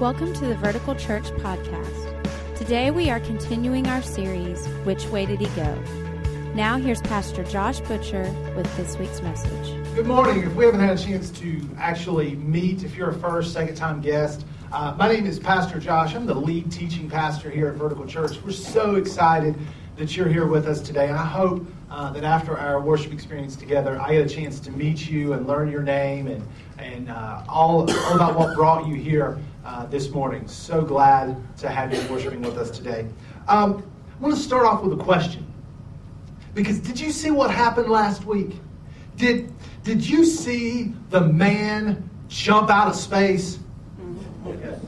Welcome to the Vertical Church podcast. Today we are continuing our series, Which Way Did He Go? Now here's Pastor Josh Butcher with this week's message. Good morning. If we haven't had a chance to actually meet, if you're a first, second time guest, uh, my name is Pastor Josh. I'm the lead teaching pastor here at Vertical Church. We're so excited that you're here with us today. And I hope uh, that after our worship experience together, I get a chance to meet you and learn your name and, and uh, all, all about what brought you here uh, this morning. So glad to have you worshiping with us today. Um, I want to start off with a question. Because did you see what happened last week? Did, did you see the man jump out of space?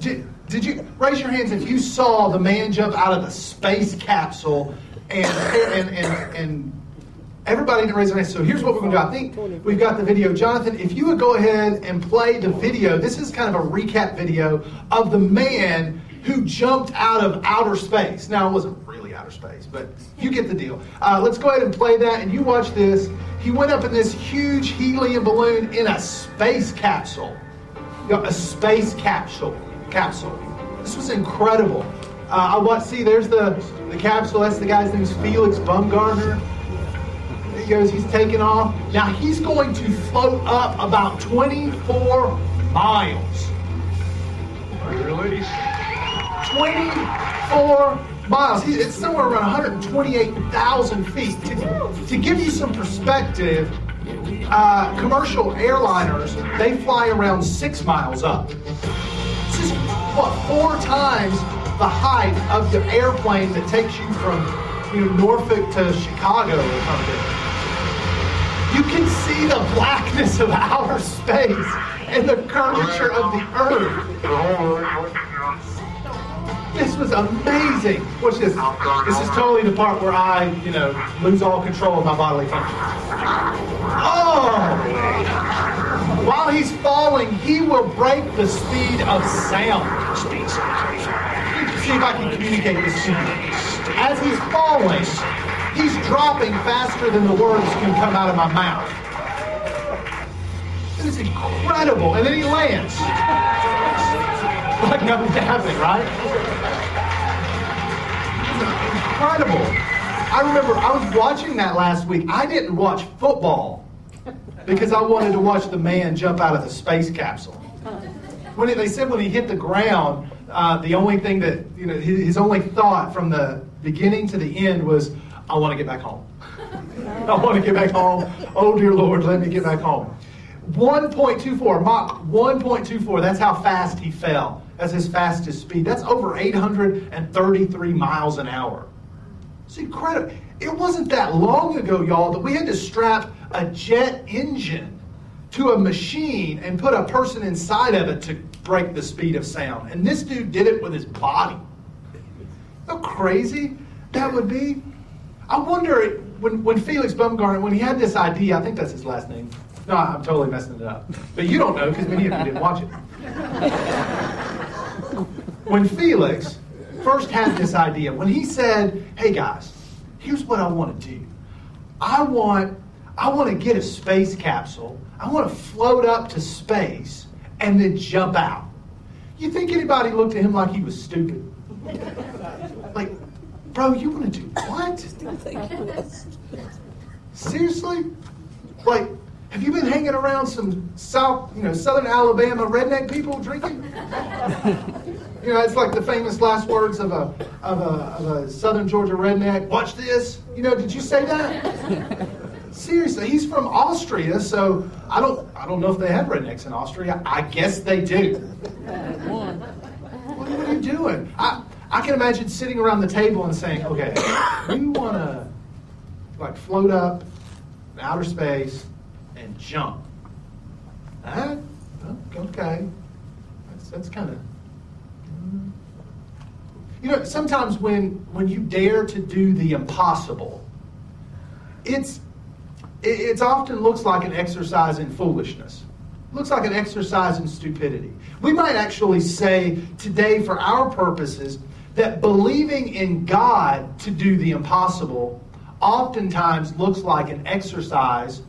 Did, did you raise your hands if you saw the man jump out of the space capsule and and and, and everybody didn't raise their hands. So here's what we're going to do. I think we've got the video. Jonathan, if you would go ahead and play the video. This is kind of a recap video of the man who jumped out of outer space. Now it wasn't really outer space, but you get the deal. Uh, let's go ahead and play that, and you watch this. He went up in this huge helium balloon in a space capsule. You know, a space capsule. Capsule. This was incredible. Uh, I watch. See, there's the the capsule. That's the guy's name is Felix Baumgartner. He goes. He's taking off. Now he's going to float up about 24 miles. Really? 24 miles. It's somewhere around 128,000 feet. To, to give you some perspective, uh, commercial airliners they fly around six miles up. This is what four times the height of the airplane that takes you from you know Norfolk to Chicago or something. You can see the blackness of outer space and the curvature of the earth. This was amazing. Watch this. This is totally the part where I, you know, lose all control of my bodily functions. Oh! While he's falling, he will break the speed of sound. See if I can communicate this to you. As he's falling, he's dropping faster than the words can come out of my mouth. It is incredible. And then he lands. Like nothing's happening, right? incredible. I remember I was watching that last week. I didn't watch football because I wanted to watch the man jump out of the space capsule. When it, they said when he hit the ground, uh, the only thing that you know, his, his only thought from the beginning to the end was, "I want to get back home. I want to get back home. Oh dear Lord, let me get back home." 1.24, Mach 1.24. That's how fast he fell. That's his fastest speed. That's over 833 miles an hour. It's incredible. It wasn't that long ago, y'all, that we had to strap a jet engine to a machine and put a person inside of it to break the speed of sound. And this dude did it with his body. How crazy that would be. I wonder when, when Felix Baumgartner, when he had this idea, I think that's his last name. No, I'm totally messing it up. But you don't know because many of you didn't watch it. when Felix first had this idea, when he said, "Hey guys, here's what I want to do. I want I want to get a space capsule. I want to float up to space and then jump out." You think anybody looked at him like he was stupid? Like, bro, you want to do what? Seriously? Like, have you been hanging around some South, you know, Southern Alabama redneck people drinking? you know, it's like the famous last words of a, of a, of a Southern Georgia redneck. Watch this. You know, did you say that? Seriously, he's from Austria, so I don't, I don't know if they have rednecks in Austria. I guess they do. What, are you doing? I, I can imagine sitting around the table and saying, okay, we want to like float up outer space and jump. Huh? Oh, okay. That's, that's kind of. You know, sometimes when when you dare to do the impossible, it's it it's often looks like an exercise in foolishness. Looks like an exercise in stupidity. We might actually say today, for our purposes, that believing in God to do the impossible oftentimes looks like an exercise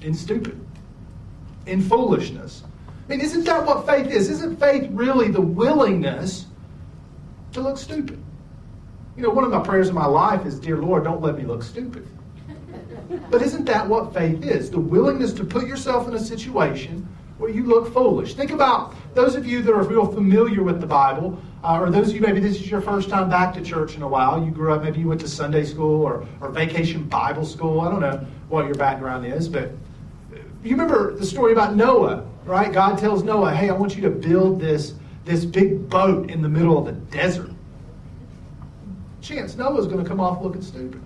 in stupid, in foolishness. I mean, isn't that what faith is? Isn't faith really the willingness to look stupid? You know, one of my prayers in my life is, Dear Lord, don't let me look stupid. But isn't that what faith is? The willingness to put yourself in a situation where you look foolish. Think about those of you that are real familiar with the Bible, uh, or those of you maybe this is your first time back to church in a while. You grew up, maybe you went to Sunday school or, or vacation Bible school. I don't know what your background is, but you remember the story about Noah, right? God tells Noah, hey, I want you to build this, this big boat in the middle of the desert. Chance Noah's going to come off looking stupid.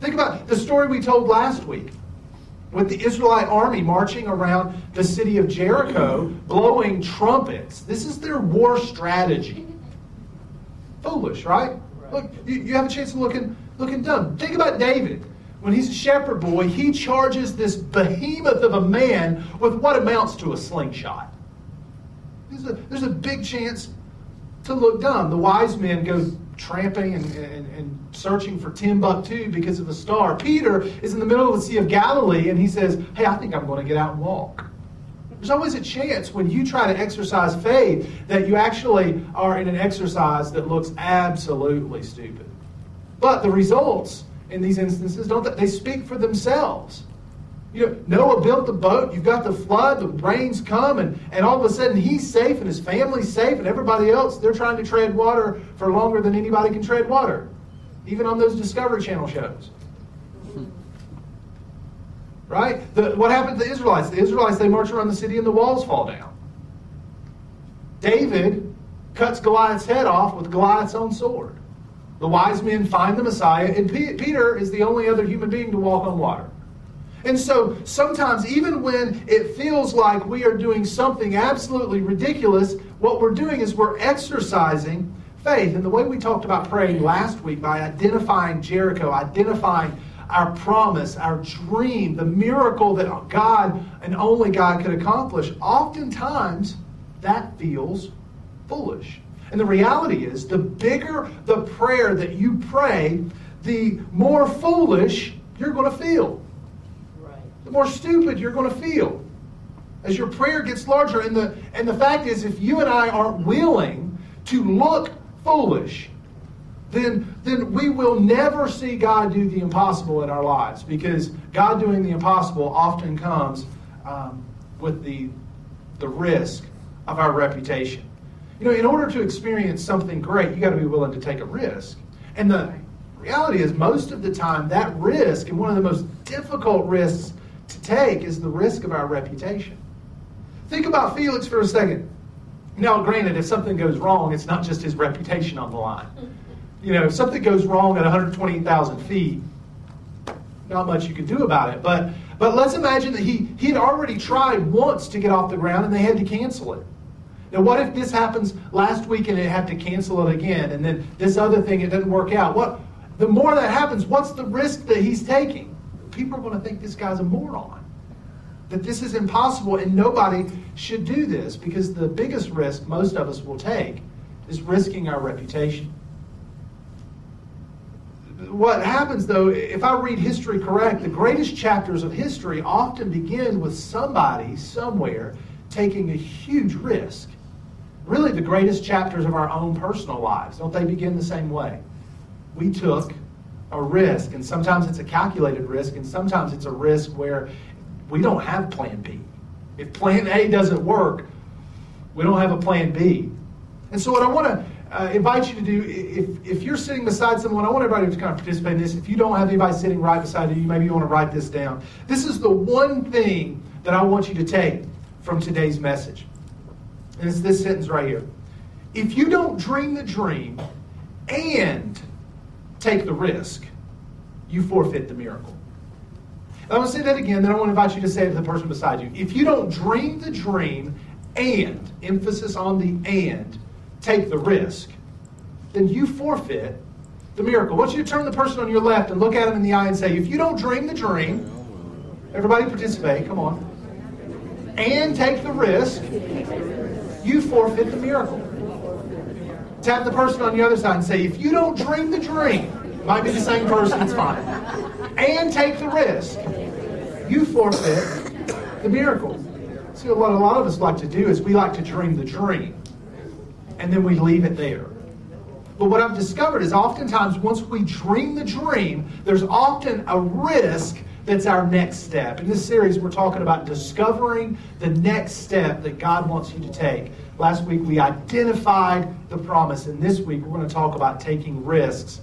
Think about the story we told last week with the Israelite army marching around the city of Jericho, blowing trumpets. This is their war strategy. Foolish, right? Look, you, you have a chance of looking, looking dumb. Think about David. When he's a shepherd boy, he charges this behemoth of a man with what amounts to a slingshot. There's a, there's a big chance to look dumb. The wise men go tramping and, and, and, searching for Timbuktu because of a star. Peter is in the middle of the Sea of Galilee and he says, Hey, I think I'm going to get out and walk. There's always a chance when you try to exercise faith that you actually are in an exercise that looks absolutely stupid. But the results in these instances don't they, they speak for themselves. You know, Noah built the boat, you've got the flood, the rains come, and, and all of a sudden he's safe and his family's safe, and everybody else, they're trying to tread water for longer than anybody can tread water, even on those Discovery Channel shows. Right? The, what happened to the Israelites? The Israelites, they march around the city and the walls fall down. David cuts Goliath's head off with Goliath's own sword. The wise men find the Messiah, and Peter is the only other human being to walk on water. And so sometimes, even when it feels like we are doing something absolutely ridiculous, what we're doing is we're exercising faith. And the way we talked about praying last week by identifying Jericho, identifying our promise, our dream, the miracle that God and only God could accomplish, oftentimes that feels foolish. And the reality is, the bigger the prayer that you pray, the more foolish you're going to feel the more stupid you're going to feel as your prayer gets larger. And the, and the fact is, if you and I aren't willing to look foolish, then, then we will never see God do the impossible in our lives because God doing the impossible often comes um, with the, the risk of our reputation. You know, in order to experience something great, you got to be willing to take a risk. And the reality is, most of the time, that risk, and one of the most difficult risks to take is the risk of our reputation. Think about Felix for a second. Now, granted, if something goes wrong, it's not just his reputation on the line. You know, if something goes wrong at 128,000 feet, not much you can do about it. But but let's imagine that he he had already tried once to get off the ground and they had to cancel it. Now, what if this happens last week and they have to cancel it again, and then this other thing it doesn't work out? What the more that happens, what's the risk that he's taking? People are going to think this guy's a moron. That this is impossible and nobody should do this because the biggest risk most of us will take is risking our reputation. What happens though, if I read history correct, the greatest chapters of history often begin with somebody somewhere taking a huge risk. Really, the greatest chapters of our own personal lives, don't they begin the same way? We took a risk, and sometimes it's a calculated risk, and sometimes it's a risk where we don't have plan B. If plan A doesn't work, we don't have a plan B. And so, what I want to uh, invite you to do, if, if you're sitting beside someone, I want everybody to kind of participate in this. If you don't have anybody sitting right beside you, maybe you want to write this down. This is the one thing that I want you to take from today's message. And it's this sentence right here. If you don't dream the dream and take the risk, you forfeit the miracle. I'm going to say that again, then I want to invite you to say it to the person beside you. If you don't dream the dream and, emphasis on the and, take the risk, then you forfeit the miracle. I want you to turn the person on your left and look at them in the eye and say, if you don't dream the dream, everybody participate, come on, and take the risk, you forfeit the miracle. Tap the person on the other side and say, if you don't dream the dream, might be the same person, it's fine, and take the risk, you forfeit the miracle. See, what a lot of us like to do is we like to dream the dream, and then we leave it there. But what I've discovered is oftentimes once we dream the dream, there's often a risk that's our next step. In this series, we're talking about discovering the next step that God wants you to take. Last week, we identified the promise, and this week, we're going to talk about taking risks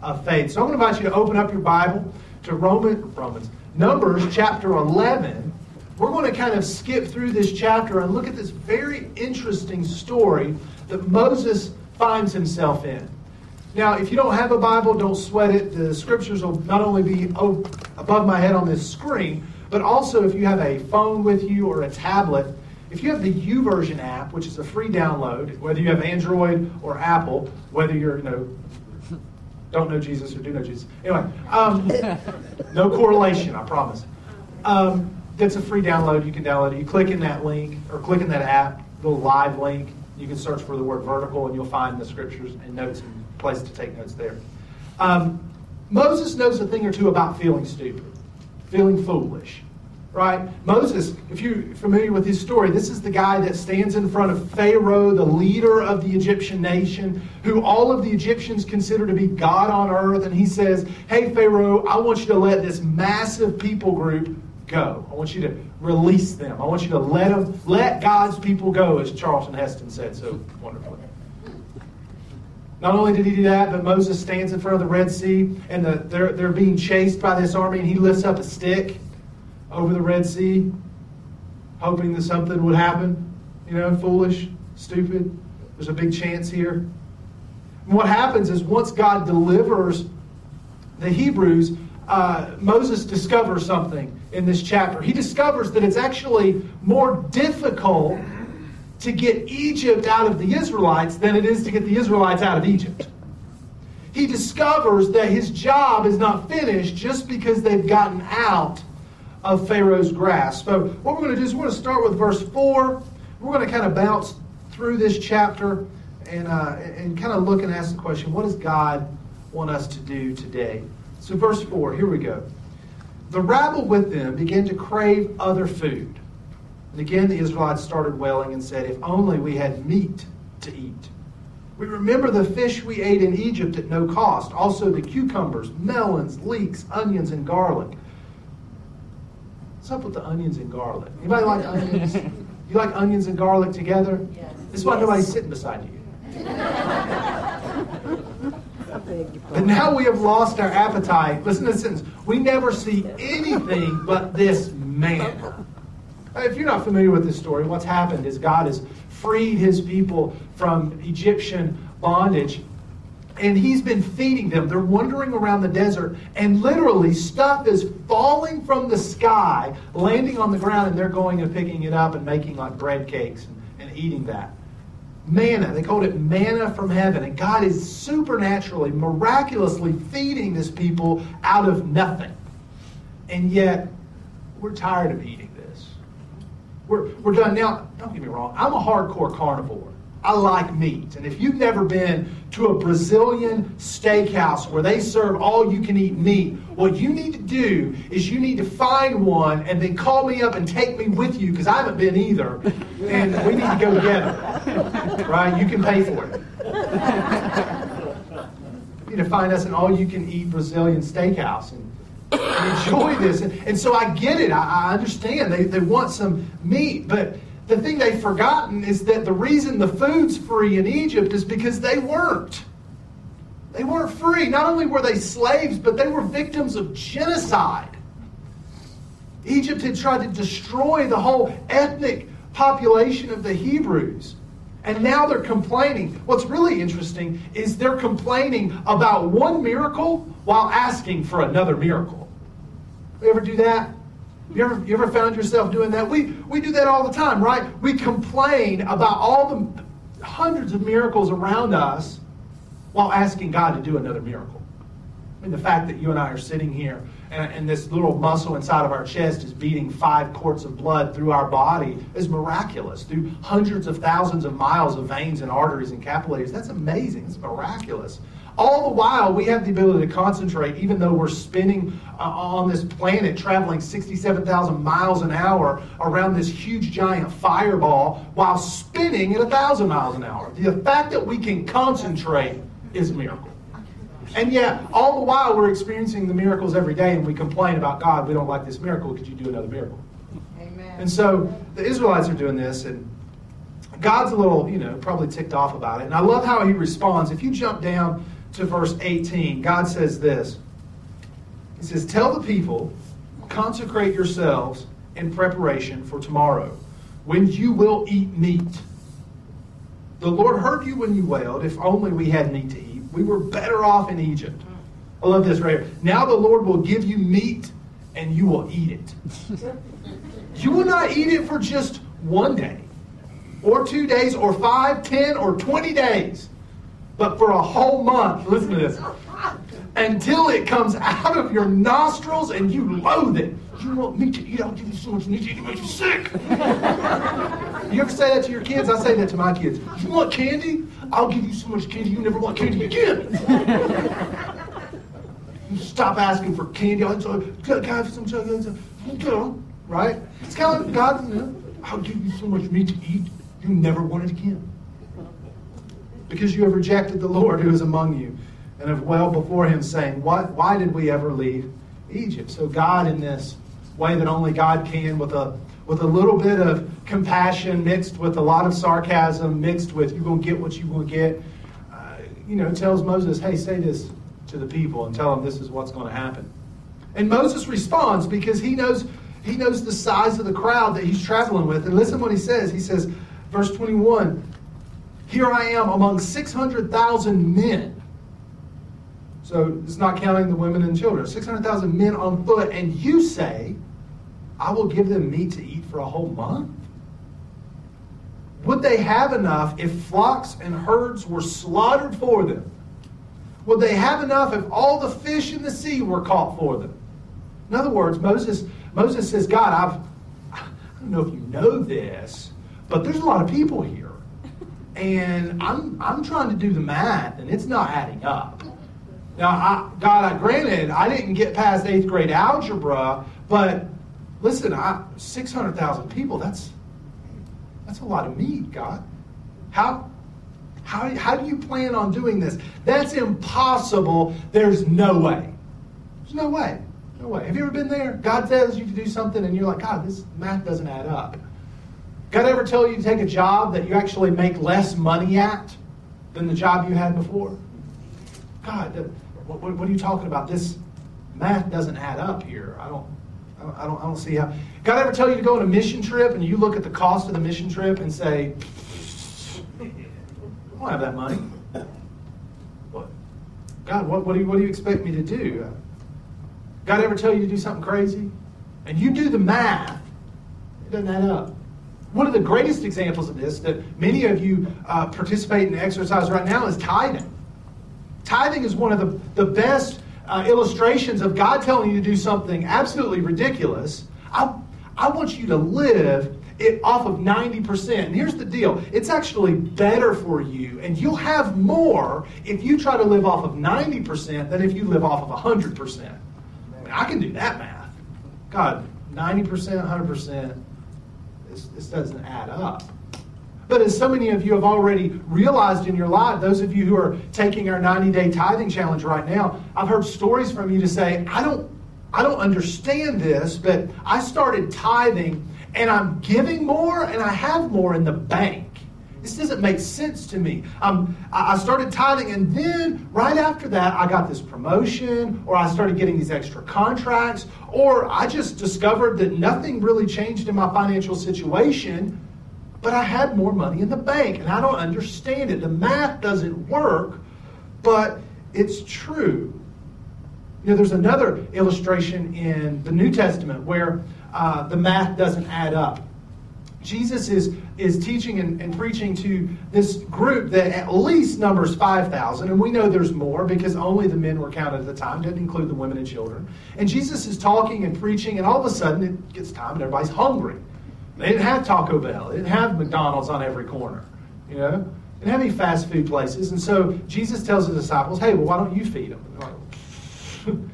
of faith. So I'm going to invite you to open up your Bible to Roman, Romans, Numbers chapter 11. We're going to kind of skip through this chapter and look at this very interesting story that Moses finds himself in. Now, if you don't have a Bible, don't sweat it. The scriptures will not only be above my head on this screen, but also if you have a phone with you or a tablet, if you have the YouVersion app, which is a free download, whether you have Android or Apple, whether you're, you know, don't know Jesus or do know Jesus. Anyway, um, no correlation, I promise. Um, that's a free download. You can download it. You click in that link or click in that app, the live link. You can search for the word vertical and you'll find the scriptures and notes and place to take notes there. Um, Moses knows a thing or two about feeling stupid, feeling foolish, right? Moses, if you're familiar with his story, this is the guy that stands in front of Pharaoh, the leader of the Egyptian nation, who all of the Egyptians consider to be God on earth. And he says, Hey, Pharaoh, I want you to let this massive people group go. I want you to release them. I want you to let them, let God's people go, as Charlton Heston said so wonderfully. Not only did he do that, but Moses stands in front of the Red Sea, and the, they're, they're being chased by this army, and he lifts up a stick over the Red Sea, hoping that something would happen. You know, foolish, stupid. There's a big chance here. And what happens is once God delivers the Hebrews, uh, Moses discovers something in this chapter. He discovers that it's actually more difficult to get Egypt out of the Israelites than it is to get the Israelites out of Egypt. He discovers that his job is not finished just because they've gotten out of Pharaoh's grasp. So, what we're going to do is we're going to start with verse 4. We're going to kind of bounce through this chapter and, uh, and kind of look and ask the question what does God want us to do today? So, verse 4, here we go. The rabble with them began to crave other food. And again, the Israelites started wailing and said, If only we had meat to eat. We remember the fish we ate in Egypt at no cost, also the cucumbers, melons, leeks, onions, and garlic. What's up with the onions and garlic? Anybody like onions? You like onions and garlic together? Yes. This is why yes. nobody's sitting beside you. but now we have lost our appetite. Listen to this sentence. We never see anything but this man. If you're not familiar with this story, what's happened is God has freed his people from Egyptian bondage and he's been feeding them. They're wandering around the desert, and literally stuff is falling from the sky, landing on the ground, and they're going and picking it up and making like bread cakes and, and eating that. Manna, they called it manna from heaven, and God is supernaturally, miraculously feeding this people out of nothing. And yet, we're tired of eating this. we're, we're done. Now, don't get me wrong, I'm a hardcore carnivore. I like meat. And if you've never been to a Brazilian steakhouse where they serve all you can eat meat, what you need to do is you need to find one and then call me up and take me with you because I haven't been either. And we need to go together. Right? You can pay for it. You need to find us an all you can eat Brazilian steakhouse. And enjoy this. And, and, so I get it. I, I understand. They, they want some meat. But the thing they've forgotten is that the reason the food's free in Egypt is because they weren't. They weren't free. Not only were they slaves, but they were victims of genocide. Egypt had tried to destroy the whole ethnic population of the Hebrews. And now they're complaining. What's really interesting is they're complaining about one miracle while asking for another miracle. You ever do that? You ever, you ever found yourself doing that? We, we do that all the time, right? We complain about all the hundreds of miracles around us while asking God to do another miracle. I mean, the fact that you and I are sitting here and, and, this little muscle inside of our chest is beating five quarts of blood through our body is miraculous. Through hundreds of thousands of miles of veins and arteries and capillaries. That's amazing. It's miraculous. All the while, we have the ability to concentrate, even though we're spinning uh, on this planet, traveling 67,000 miles an hour around this huge giant fireball while spinning at 1,000 miles an hour. The fact that we can concentrate is a miracle. And yet, all the while, we're experiencing the miracles every day, and we complain about God. We don't like this miracle. Could you do another miracle? Amen. And so the Israelites are doing this, and God's a little, you know, probably ticked off about it. And I love how he responds. If you jump down to verse 18, God says this He says, Tell the people, consecrate yourselves in preparation for tomorrow, when you will eat meat. The Lord heard you when you wailed, if only we had meat to eat. We were better off in Egypt. I love this right here. Now the Lord will give you meat and you will eat it. you will not eat it for just one day, or two days, or five, ten, or twenty days, but for a whole month. Listen to this. Until it comes out of your nostrils and you loathe it. You want meat to eat? I'll give you so much meat to eat, it makes you sick. you ever say that to your kids? I say that to my kids. You want candy? I'll give you so much candy you never want candy again. you stop asking for candy. I'll can I have some chocolate? Right? It's kind of like God, I'll give you so much meat to eat, you never want it again. Because you have rejected the Lord who is among you and have well before him, saying, what, Why did we ever leave Egypt? So, God, in this way that only God can, with a with a little bit of compassion mixed with a lot of sarcasm, mixed with you're going to get what you're going to get, uh, you know, tells Moses, hey, say this to the people and tell them this is what's going to happen. And Moses responds because he knows he knows the size of the crowd that he's traveling with. And listen what he says. He says, verse 21, Here I am among 600,000 men. So it's not counting the women and children. 600,000 men on foot. And you say, I will give them meat to eat for a whole month? Would they have enough if flocks and herds were slaughtered for them? Would they have enough if all the fish in the sea were caught for them? In other words, Moses, Moses says, God, I've, I don't know if you know this, but there's a lot of people here. And I'm, I'm trying to do the math, and it's not adding up. Now, I, God, I, granted, I didn't get past eighth grade algebra, but Listen, I, 600,000 people, that's, that's a lot of meat, God. How, how, how do you plan on doing this? That's impossible. There's no way. There's no way. No way. Have you ever been there? God tells you to do something and you're like, God, this math doesn't add up. God ever tell you to take a job that you actually make less money at than the job you had before? God, what, what, are you talking about? This math doesn't add up here. I don't. I don't, I don't see how. God ever tell you to go on a mission trip and you look at the cost of the mission trip and say, I don't have that money. What? God, what, what, do you, what do you expect me to do? God ever tell you to do something crazy? And you do the math, it doesn't add up. One of the greatest examples of this that many of you uh, participate in exercise right now is tithing. Tithing is one of the, the best uh, illustrations of God telling you to do something absolutely ridiculous, I, I want you to live it off of 90%. And here's the deal it's actually better for you, and you'll have more if you try to live off of 90% than if you live off of 100%. I, mean, I can do that math. God, 90%, 100%, this, this doesn't add up. But as so many of you have already realized in your life, those of you who are taking our 90 day tithing challenge right now, I've heard stories from you to say, I don't, I don't understand this, but I started tithing and I'm giving more and I have more in the bank. This doesn't make sense to me. Um, I started tithing, and then right after that, I got this promotion, or I started getting these extra contracts, or I just discovered that nothing really changed in my financial situation but I had more money in the bank, and I don't understand it. The math doesn't work, but it's true. You know, there's another illustration in the New Testament where uh, the math doesn't add up. Jesus is, is teaching and, and, preaching to this group that at least numbers 5,000, and we know there's more because only the men were counted at the time, didn't include the women and children. And Jesus is talking and preaching, and all of a sudden it gets time and everybody's hungry. They didn't have Taco Bell. They didn't have McDonald's on every corner. You know, didn't have any fast food places. And so Jesus tells his disciples, hey, well, why don't you feed them?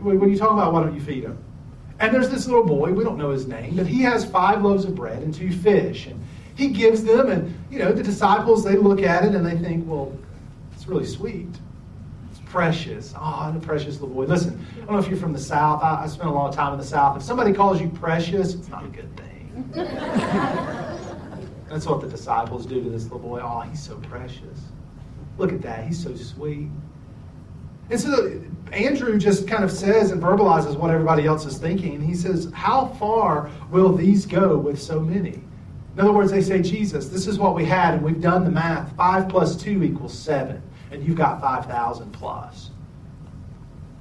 what are you talking about? Why don't you feed them? And there's this little boy, we don't know his name, but he has five loaves of bread and two fish. And he gives them, and, you know, the disciples, they look at it and they think, well, it's really sweet. It's precious. Oh, the precious little boy. Listen, I don't know if you're from the South. I, I spent a long time in the South. If somebody calls you precious, it's not a good thing. That's what the disciples do to this little boy. Oh, he's so precious. Look at that. He's so sweet. And so Andrew just kind of says and verbalizes what everybody else is thinking. And he says, How far will these go with so many? In other words, they say, Jesus, this is what we had, and we've done the math. Five plus two equals seven, and you've got 5,000 plus.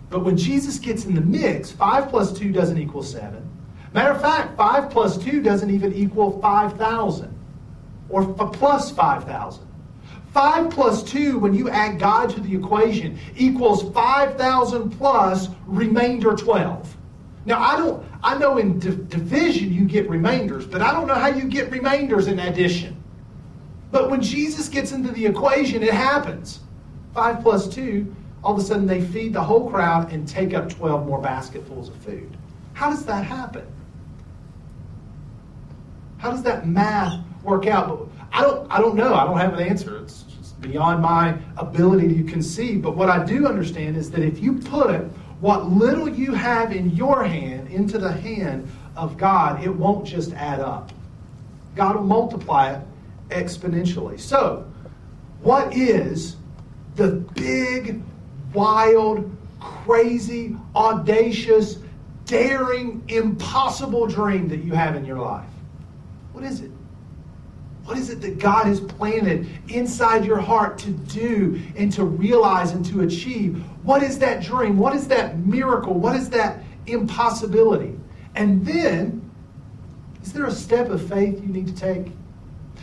But when Jesus gets in the mix, five plus two doesn't equal seven. Matter of fact, five plus two doesn't even equal 5,000 or plus 5,000. 5 plus 2, when you add God to the equation, equals 5,000 plus remainder 12. Now, I don't, I know in division you get remainders, but I don't know how you get remainders in addition. But when Jesus gets into the equation, it happens. 5 plus 2, all of a sudden they feed the whole crowd and take up 12 more basketfuls of food. How does that happen? How does that math work out? I don't, I don't know. I don't have an answer. It's beyond my ability to conceive. But what I do understand is that if you put what little you have in your hand into the hand of God, it won't just add up. God will multiply it exponentially. So, what is the big, wild, crazy, audacious, daring, impossible dream that you have in your life? What is it? What is it that God has planted inside your heart to do and to realize and to achieve? What is that dream? What is that miracle? What is that impossibility? And then, is there a step of faith you need to take?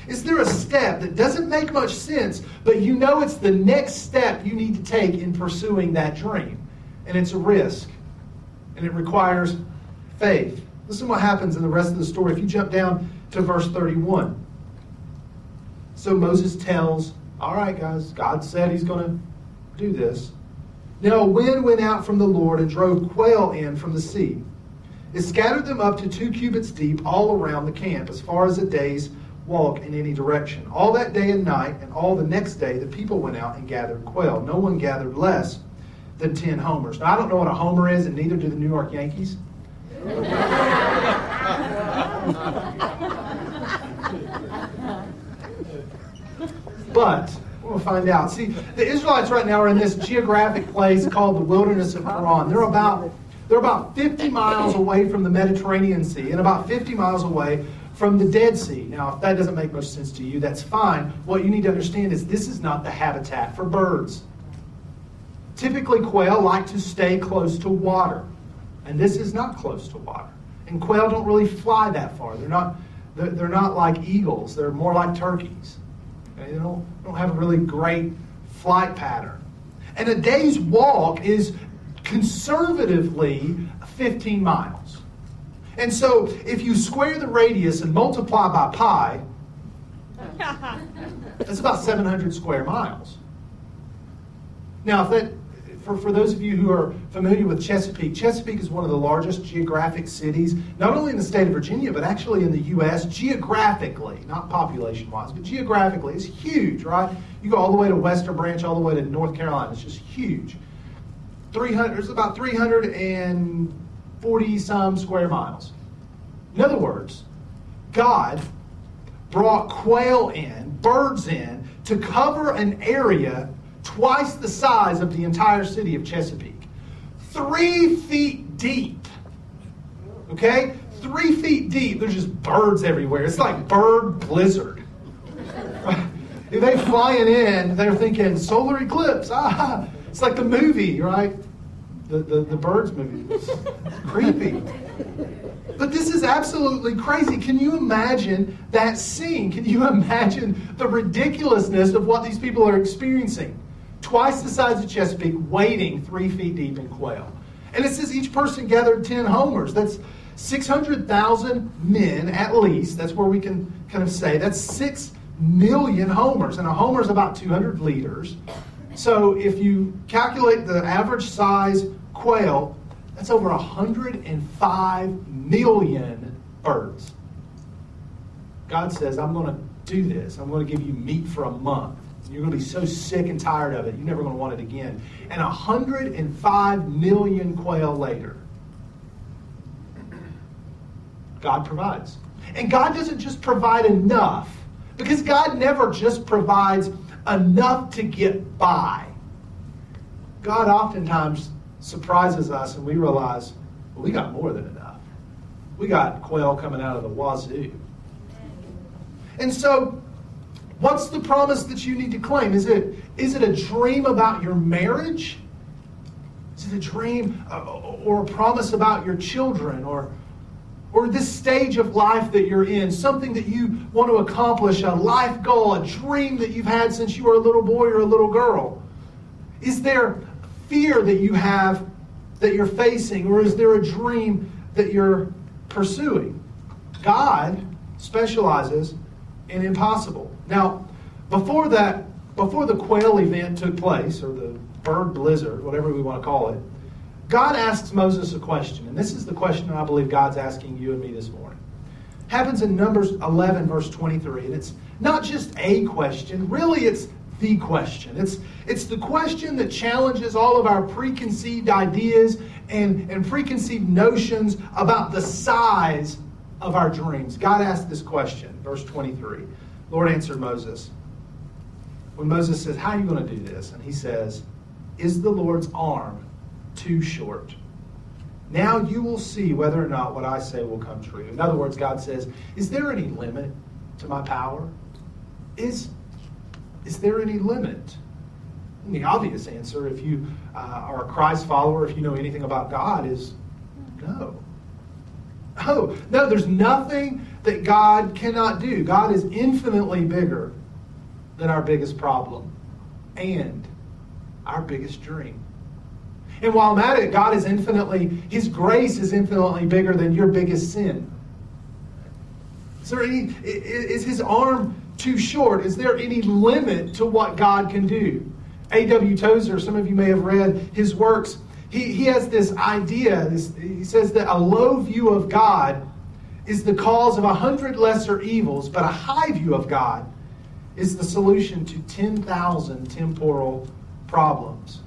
Is there a step that doesn't make much sense, but you know it's the next step you need to take in pursuing that dream? And it's a risk, and it requires faith. Listen what happens in the rest of the story. If you jump down to verse 31. So Moses tells, All right, guys, God said he's going to do this. Now a wind went out from the Lord and drove quail in from the sea. It scattered them up to two cubits deep all around the camp, as far as a day's walk in any direction. All that day and night, and all the next day, the people went out and gathered quail. No one gathered less than 10 homers. Now, I don't know what a homer is, and neither do the New York Yankees. But we'll find out. See, the Israelites right now are in this geographic place called the wilderness of Paran. They're about they're about 50 miles away from the Mediterranean Sea and about 50 miles away from the Dead Sea. Now, if that doesn't make much sense to you, that's fine. What you need to understand is this is not the habitat for birds. Typically, quail like to stay close to water, and this is not close to water. And quail don't really fly that far. They're not, they're, they're not like eagles, they're more like turkeys. Okay? They don't, don't have a really great flight pattern. And a day's walk is conservatively 15 miles. And so if you square the radius and multiply by pi, that's about 700 square miles. Now, if that for, for those of you who are familiar with Chesapeake, Chesapeake is one of the largest geographic cities, not only in the state of Virginia, but actually in the U.S. geographically, not population wise, but geographically. It's huge, right? You go all the way to Western Branch, all the way to North Carolina. It's just huge. 300, it's about 340 some square miles. In other words, God brought quail in, birds in, to cover an area twice the size of the entire city of Chesapeake. Three feet deep. Okay? Three feet deep. There's just birds everywhere. It's like bird blizzard. If they flying in, they're thinking solar eclipse. Ah, it's like the movie, right? The, the, the birds movie. It's creepy. But this is absolutely crazy. Can you imagine that scene? Can you imagine the ridiculousness of what these people are experiencing? Twice the size of Chesapeake, wading three feet deep in quail. And it says each person gathered 10 homers. That's 600,000 men at least. That's where we can kind of say. That's 6 million homers, and a homer is about 200 liters. So if you calculate the average size quail, that's over 105 million birds. God says, I'm going to do this. I'm going to give you meat for a month. You're going to be so sick and tired of it, you're never going to want it again. And 105 million quail later, God provides. And God doesn't just provide enough, because God never just provides enough to get by. God oftentimes surprises us and we realize, well, we got more than enough. We got quail coming out of the wazoo. And so, what's the promise that you need to claim? Is it, is it a dream about your marriage? Is it a dream uh, or a promise about your children or, or this stage of life that you're in? Something that you want to accomplish, a life goal, a dream that you've had since you were a little boy or a little girl? Is there fear that you have that you're facing, or is there a dream that you're pursuing? God specializes in impossible. Now, before that, before the quail event took place, or the bird blizzard, whatever we want to call it, God asks Moses a question, and this is the question I believe God's asking you and me this morning. It Happens in Numbers 11, verse 23, and it's not just a question, really, it's the question. It's, it's the question that challenges all of our preconceived ideas and, and preconceived notions about the size of our dreams. God asked this question, verse 23. Lord answered Moses. When Moses says, How are you going to do this? And he says, Is the Lord's arm too short? Now you will see whether or not what I say will come true. In other words, God says, Is there any limit to my power? Is is there any limit? And the obvious answer, if you uh, are a Christ follower, if you know anything about God, is no. Oh, no, there's nothing that God cannot do. God is infinitely bigger than our biggest problem and our biggest dream. And while I'm at it, God is infinitely, His grace is infinitely bigger than your biggest sin. Is there any, is His arm too short? Is there any limit to what God can do? A.W. Tozer, some of you may have read his works. He, he has this idea. This, he says that a low view of God is the cause of a hundred lesser evils, but a high view of God is the solution to 10,000 temporal problems.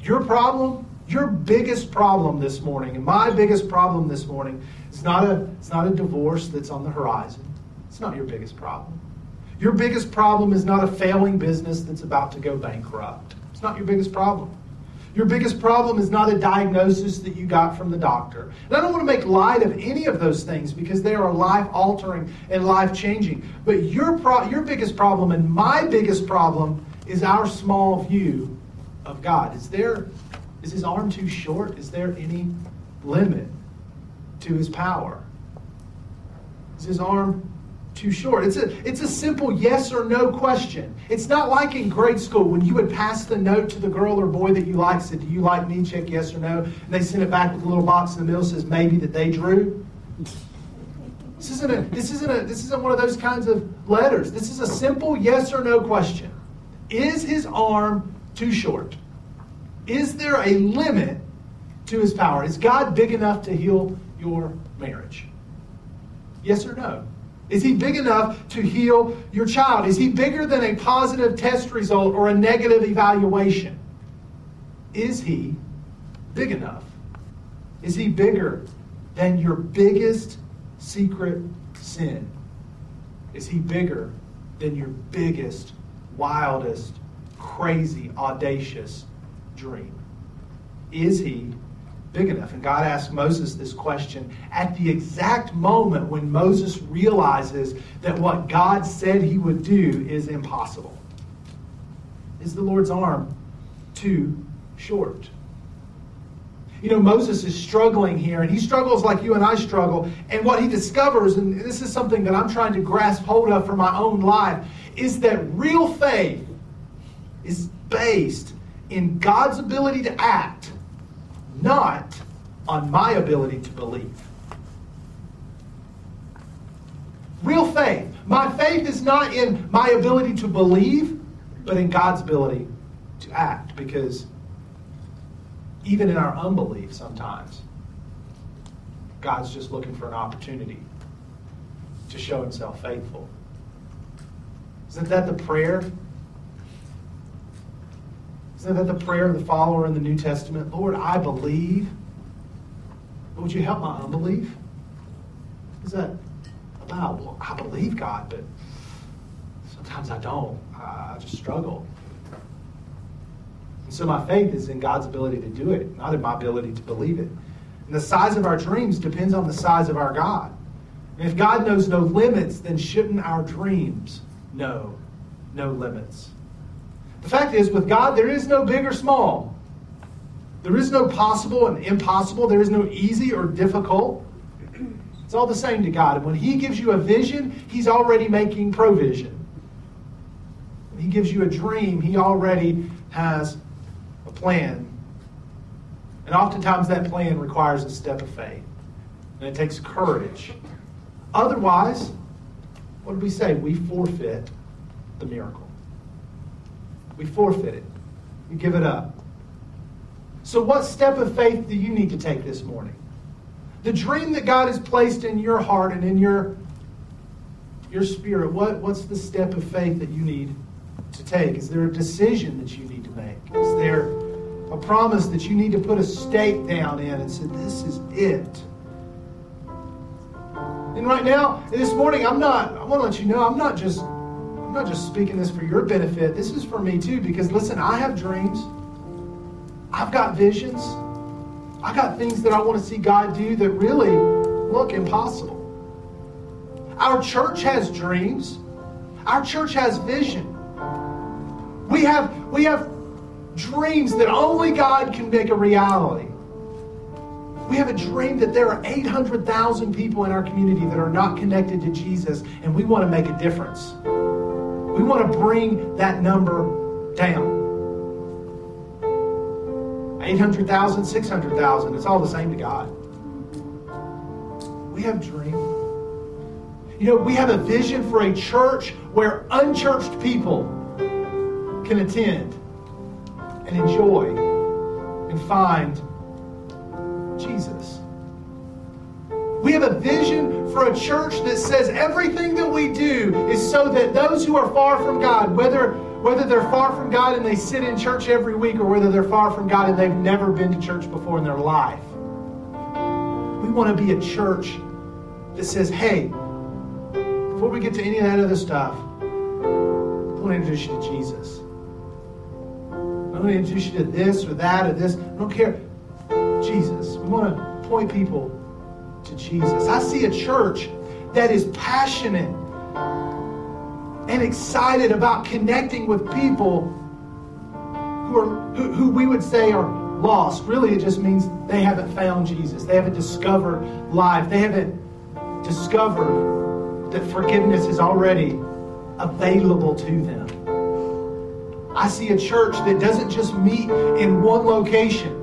Your problem, your biggest problem this morning, and my biggest problem this morning, is not a, it's not a divorce that's on the horizon. It's not your biggest problem. Your biggest problem is not a failing business that's about to go bankrupt. It's not your biggest problem. Your biggest problem is not a diagnosis that you got from the doctor. And I don't want to make light of any of those things because they are life altering and life changing. But your, pro- your biggest problem and my biggest problem is our small view of God. Is there is his arm too short? Is there any limit to his power? Is his arm too short? It's a, it's a simple yes or no question. It's not like in grade school when you would pass the note to the girl or boy that you like, said, Do you like me? Check yes or no. And they send it back with a little box in the middle says maybe that they drew. This isn't, a, this, isn't a, this isn't one of those kinds of letters. This is a simple yes or no question. Is his arm too short? Is there a limit to his power? Is God big enough to heal your marriage? Yes or no? Is he big enough to heal your child? Is he bigger than a positive test result or a negative evaluation? Is he big enough? Is he bigger than your biggest secret sin? Is he bigger than your biggest, wildest, crazy, audacious dream? Is he big enough. And God asked Moses this question at the exact moment when Moses realizes that what God said he would do is impossible. Is the Lord's arm too short? You know, Moses is struggling here, and he struggles like you and I struggle. And what he discovers, and this is something that I'm trying to grasp hold of for my own life, is that real faith is based in God's ability to act not on my ability to believe. Real faith. My faith is not in my ability to believe, but in God's ability to act. Because even in our unbelief, sometimes, God's just looking for an opportunity to show himself faithful. Isn't that the prayer? Isn't that the prayer of the follower in the New Testament? Lord, I believe. But would you help my unbelief? Is that about? Well, I believe God, but sometimes I don't. I just struggle. And so my faith is in God's ability to do it, not in my ability to believe it. And the size of our dreams depends on the size of our God. And if God knows no limits, then shouldn't our dreams know no limits? The fact is, with God, there is no big or small. There is no possible and impossible. There is no easy or difficult. It's all the same to God. And when He gives you a vision, He's already making provision. When He gives you a dream, He already has a plan. And oftentimes that plan requires a step of faith. And it takes courage. Otherwise, what did we say? We forfeit the miracle. We forfeit it. We give it up. So, what step of faith do you need to take this morning? The dream that God has placed in your heart and in your, your spirit, what, what's the step of faith that you need to take? Is there a decision that you need to make? Is there a promise that you need to put a stake down in and say, This is it? And right now, this morning, I'm not, I want to let you know, I'm not just I'm not just speaking this for your benefit. This is for me too, because listen, I have dreams. I've got visions. I've got things that I want to see God do that really look impossible. Our church has dreams. Our church has vision. We have we have dreams that only God can make a reality. We have a dream that there are 800,000 people in our community that are not connected to Jesus, and we want to make a difference. We want to bring that number down. 800,000, 600,000, it's all the same to God. We have dream. You know, we have a vision for a church where unchurched people can attend and enjoy and find Jesus. We have a vision for a church that says everything that we do is so that those who are far from God, whether whether they're far from God and they sit in church every week or whether they're far from God and they've never been to church before in their life. We want to be a church that says, hey, before we get to any of that other stuff, I want to introduce you to Jesus. I want to introduce you to this or that or this. I don't care. Jesus. We want to point people to Jesus. I see a church that is passionate and excited about connecting with people who are who, who we would say are lost. Really, it just means they haven't found Jesus. They haven't discovered life. They haven't discovered that forgiveness is already available to them. I see a church that doesn't just meet in one location,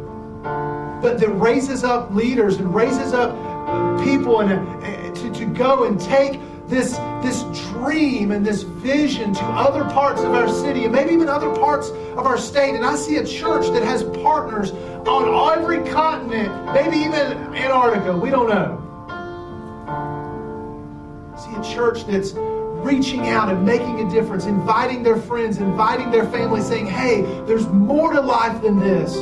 but that raises up leaders and raises up people and, uh, to, to go and take this, this dream and this vision to other parts of our city and maybe even other parts of our state. And I see a church that has partners on every continent, maybe even Antarctica. We don't know. I see a church that's reaching out and making a difference, inviting their friends, inviting their family, saying, hey, there's more to life than this.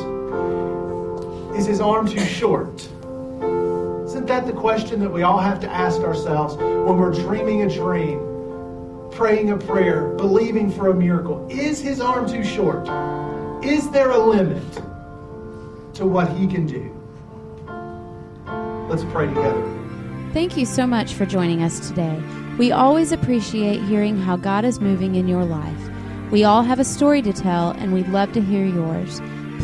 Is his arm too short? Isn't that the question that we all have to ask ourselves when we're dreaming a dream, praying a prayer, believing for a miracle? Is his arm too short? Is there a limit to what he can do? Let's pray together. Thank you so much for joining us today. We always appreciate hearing how God is moving in your life. We all have a story to tell, and we'd love to hear yours.